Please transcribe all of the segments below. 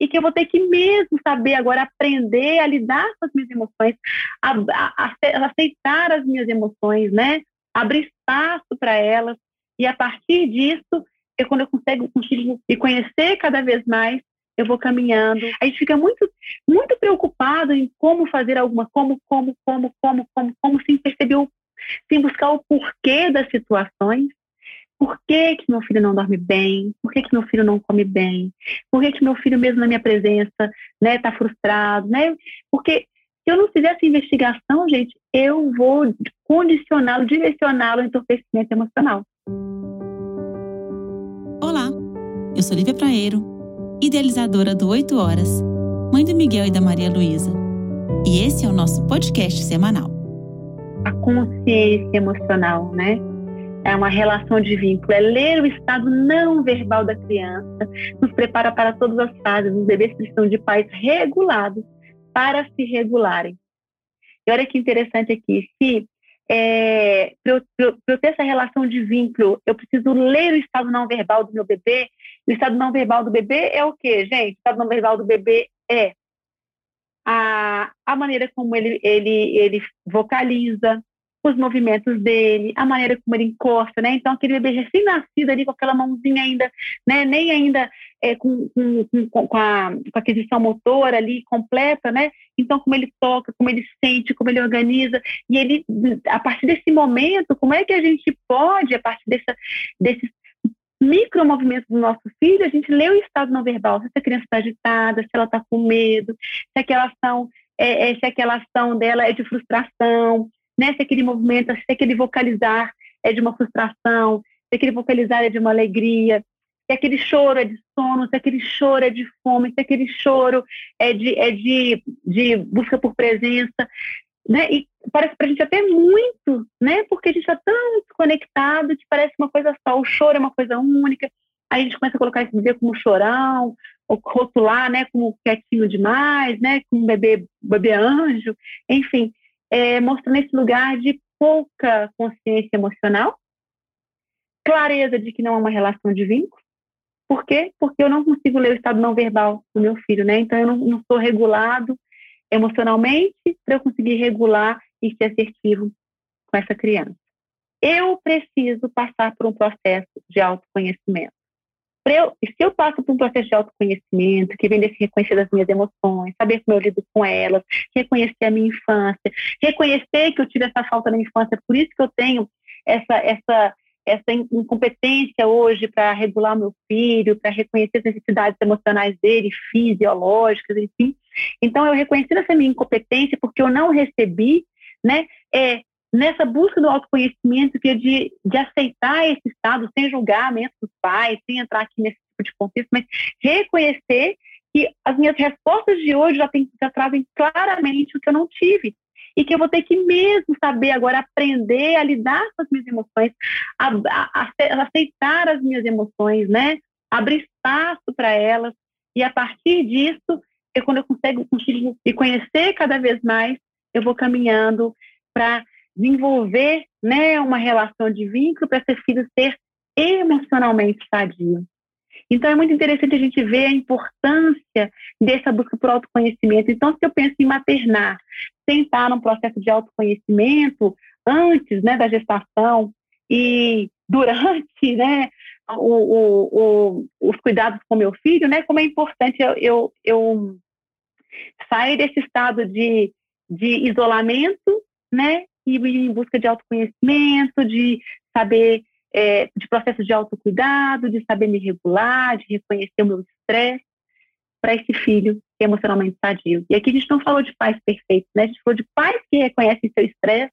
e que eu vou ter que mesmo saber agora aprender a lidar com as minhas emoções, a, a, a aceitar as minhas emoções, né? Abrir espaço para elas e a partir disso, quando eu consigo, consigo me conhecer cada vez mais, eu vou caminhando. A gente fica muito, muito preocupado em como fazer alguma, como, como, como, como, como, como, sem perceber, o, sem buscar o porquê das situações. Por que, que meu filho não dorme bem? Por que, que meu filho não come bem? Por que, que meu filho, mesmo na minha presença, né, está frustrado? Né? Porque se eu não fizer essa investigação, gente, eu vou condicioná-lo, direcioná-lo ao entorpecimento emocional. Olá, eu sou Lívia Praeiro, idealizadora do 8 Horas, mãe do Miguel e da Maria Luísa. E esse é o nosso podcast semanal. A consciência emocional, né? É uma relação de vínculo, é ler o estado não verbal da criança, nos prepara para todas as fases. Os bebês precisam de pais regulados para se regularem. E olha que interessante aqui, se é, para eu, eu, ter essa relação de vínculo, eu preciso ler o estado não verbal do meu bebê. O estado não verbal do bebê é o quê, gente? O estado não verbal do bebê é a, a maneira como ele, ele, ele vocaliza, os movimentos dele, a maneira como ele encosta, né? Então, aquele bebê recém-nascido ali com aquela mãozinha ainda, né? Nem ainda é, com, com, com, com, a, com a aquisição motora ali completa, né? Então, como ele toca, como ele sente, como ele organiza. E ele, a partir desse momento, como é que a gente pode, a partir dessa, desses micromovimentos do nosso filho, a gente lê o estado não verbal, se a criança está agitada, se ela está com medo, se aquela ação é, é, se aquela ação dela é de frustração, né? Se aquele movimento, se aquele vocalizar é de uma frustração, se aquele vocalizar é de uma alegria, se aquele choro é de sono, se aquele choro é de fome, se aquele choro é de, é de, de busca por presença, né? E parece para a gente até muito, né? Porque a gente está tão desconectado que parece uma coisa só. O choro é uma coisa única. Aí a gente começa a colocar esse bebê como chorão, ou rotular, né? Como quietinho demais, né? Como bebê, bebê anjo, enfim é, mostrando esse lugar de pouca consciência emocional, clareza de que não é uma relação de vínculo. Por quê? Porque eu não consigo ler o estado não verbal do meu filho, né? Então eu não, não sou regulado emocionalmente para eu conseguir regular e ser assertivo com essa criança. Eu preciso passar por um processo de autoconhecimento eu, se eu passo por um processo de autoconhecimento, que vem desse reconhecer das minhas emoções, saber como eu lido com elas, reconhecer a minha infância, reconhecer que eu tive essa falta na infância, por isso que eu tenho essa, essa, essa incompetência hoje para regular meu filho, para reconhecer as necessidades emocionais dele, fisiológicas, enfim. Então, eu reconheci essa minha incompetência porque eu não recebi, né, é, nessa busca do autoconhecimento, que é de, de aceitar esse estado sem julgamento dos pais, sem entrar aqui nesse tipo de contexto, mas reconhecer que as minhas respostas de hoje já, tem, já trazem claramente o que eu não tive. E que eu vou ter que mesmo saber agora aprender a lidar com as minhas emoções, a, a, a aceitar as minhas emoções, né? Abrir espaço para elas. E a partir disso, eu, quando eu consigo, consigo me conhecer cada vez mais, eu vou caminhando para desenvolver né, uma relação de vínculo para esse filho ser emocionalmente sadio. Então, é muito interessante a gente ver a importância dessa busca por autoconhecimento. Então, se eu penso em maternar, sentar num processo de autoconhecimento antes né, da gestação e durante né, o, o, o, os cuidados com meu filho, né, como é importante eu, eu, eu sair desse estado de, de isolamento né, e em busca de autoconhecimento, de saber, é, de processo de autocuidado, de saber me regular, de reconhecer o meu estresse para esse filho que é emocionalmente sadio. E aqui a gente não falou de pais perfeitos, né? A gente falou de pais que reconhecem seu estresse,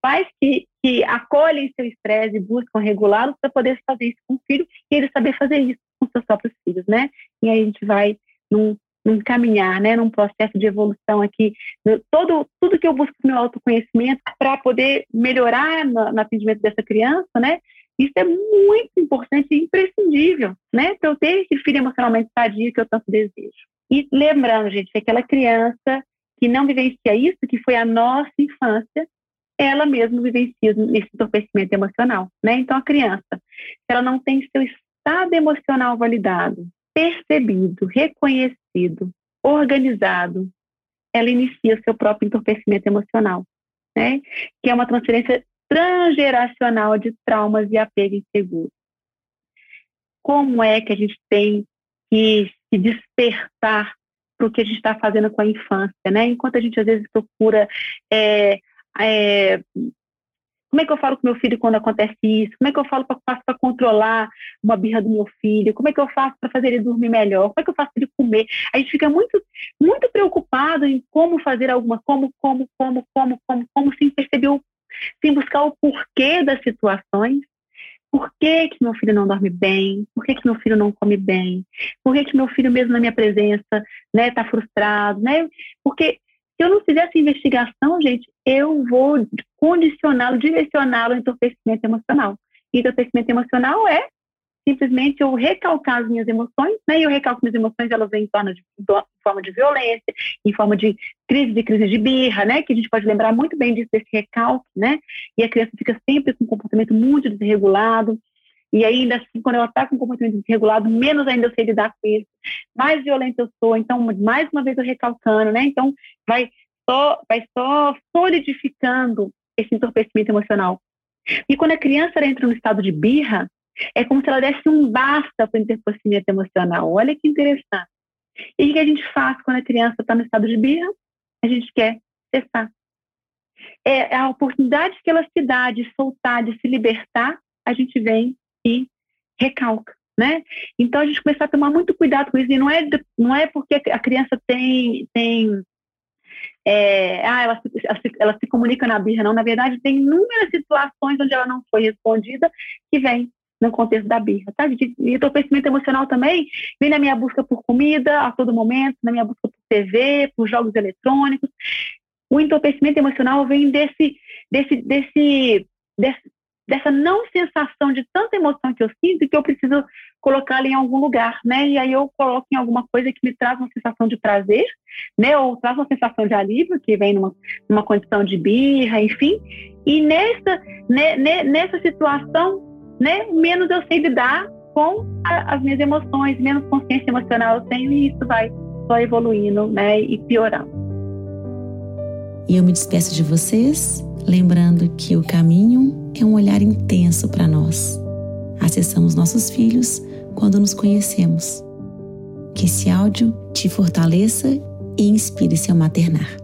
pais que, que acolhem seu estresse e buscam regulá-lo para poder fazer isso com o filho e ele saber fazer isso com seus próprios filhos, né? E aí a gente vai num num caminhar, né, num processo de evolução aqui, todo tudo que eu busco no meu autoconhecimento para poder melhorar no, no, atendimento dessa criança, né, isso é muito importante e imprescindível, né, para eu ter esse filho emocionalmente sadio que eu tanto desejo. E lembrando, gente, que aquela criança que não vivencia isso, que foi a nossa infância, ela mesma vivencia esse entorpecimento emocional, né? Então a criança, se ela não tem seu estado emocional validado, percebido, reconhecido, organizado, ela inicia seu próprio entorpecimento emocional, né? Que é uma transferência transgeracional de traumas e apego inseguro. Como é que a gente tem que se despertar para o que a gente está fazendo com a infância, né? Enquanto a gente às vezes procura é, é, como é que eu falo com meu filho quando acontece isso? Como é que eu falo para controlar uma birra do meu filho? Como é que eu faço para fazer ele dormir melhor? Como é que eu faço para ele comer? A gente fica muito, muito preocupado em como fazer alguma, como, como, como, como, como, como, sem perceber, o, sem buscar o porquê das situações. Por que, que meu filho não dorme bem? Por que, que meu filho não come bem? Por que, que meu filho, mesmo na minha presença, né, tá frustrado? Né? Porque se eu não fizer essa investigação, gente, eu vou condicioná-lo, direcioná-lo ao entorpecimento emocional. E entorpecimento emocional é simplesmente eu recalcar as minhas emoções, né? E eu recalco minhas emoções, elas vêm em, torno de, em forma de violência, em forma de crise e crise de birra, né? Que a gente pode lembrar muito bem disso, desse recalque, né? E a criança fica sempre com um comportamento muito desregulado. E ainda assim, quando ela está com um comportamento desregulado, menos ainda eu sei lidar com isso. Mais violenta eu sou, então, mais uma vez eu recalcando, né? Então, vai só, vai só solidificando esse entorpecimento emocional. E quando a criança entra no estado de birra, é como se ela desse um basta para o entorpecimento emocional. Olha que interessante. E o que a gente faz quando a criança está no estado de birra? A gente quer cessar. É a oportunidade que ela se dá de soltar, de se libertar, a gente vem e recalca, né? Então a gente começa a tomar muito cuidado com isso e não é não é porque a criança tem tem é, ah, ela se, ela, se, ela se comunica na birra, não. Na verdade, tem inúmeras situações onde ela não foi respondida que vem no contexto da birra, tá? E entorpecimento emocional também vem na minha busca por comida a todo momento, na minha busca por TV, por jogos eletrônicos. O entorpecimento emocional vem desse, desse, desse, desse dessa não sensação de tanta emoção que eu sinto que eu preciso colocá-la em algum lugar, né? E aí eu coloco em alguma coisa que me traz uma sensação de prazer, né? Ou traz uma sensação de alívio, que vem numa, numa condição de birra, enfim. E nessa, né, nessa situação, né, menos eu sei lidar com a, as minhas emoções, menos consciência emocional eu tenho e isso vai só evoluindo, né? E piorando. E eu me despeço de vocês, lembrando que o caminho é um olhar intenso para nós. Acessamos nossos filhos quando nos conhecemos. Que esse áudio te fortaleça e inspire seu maternar.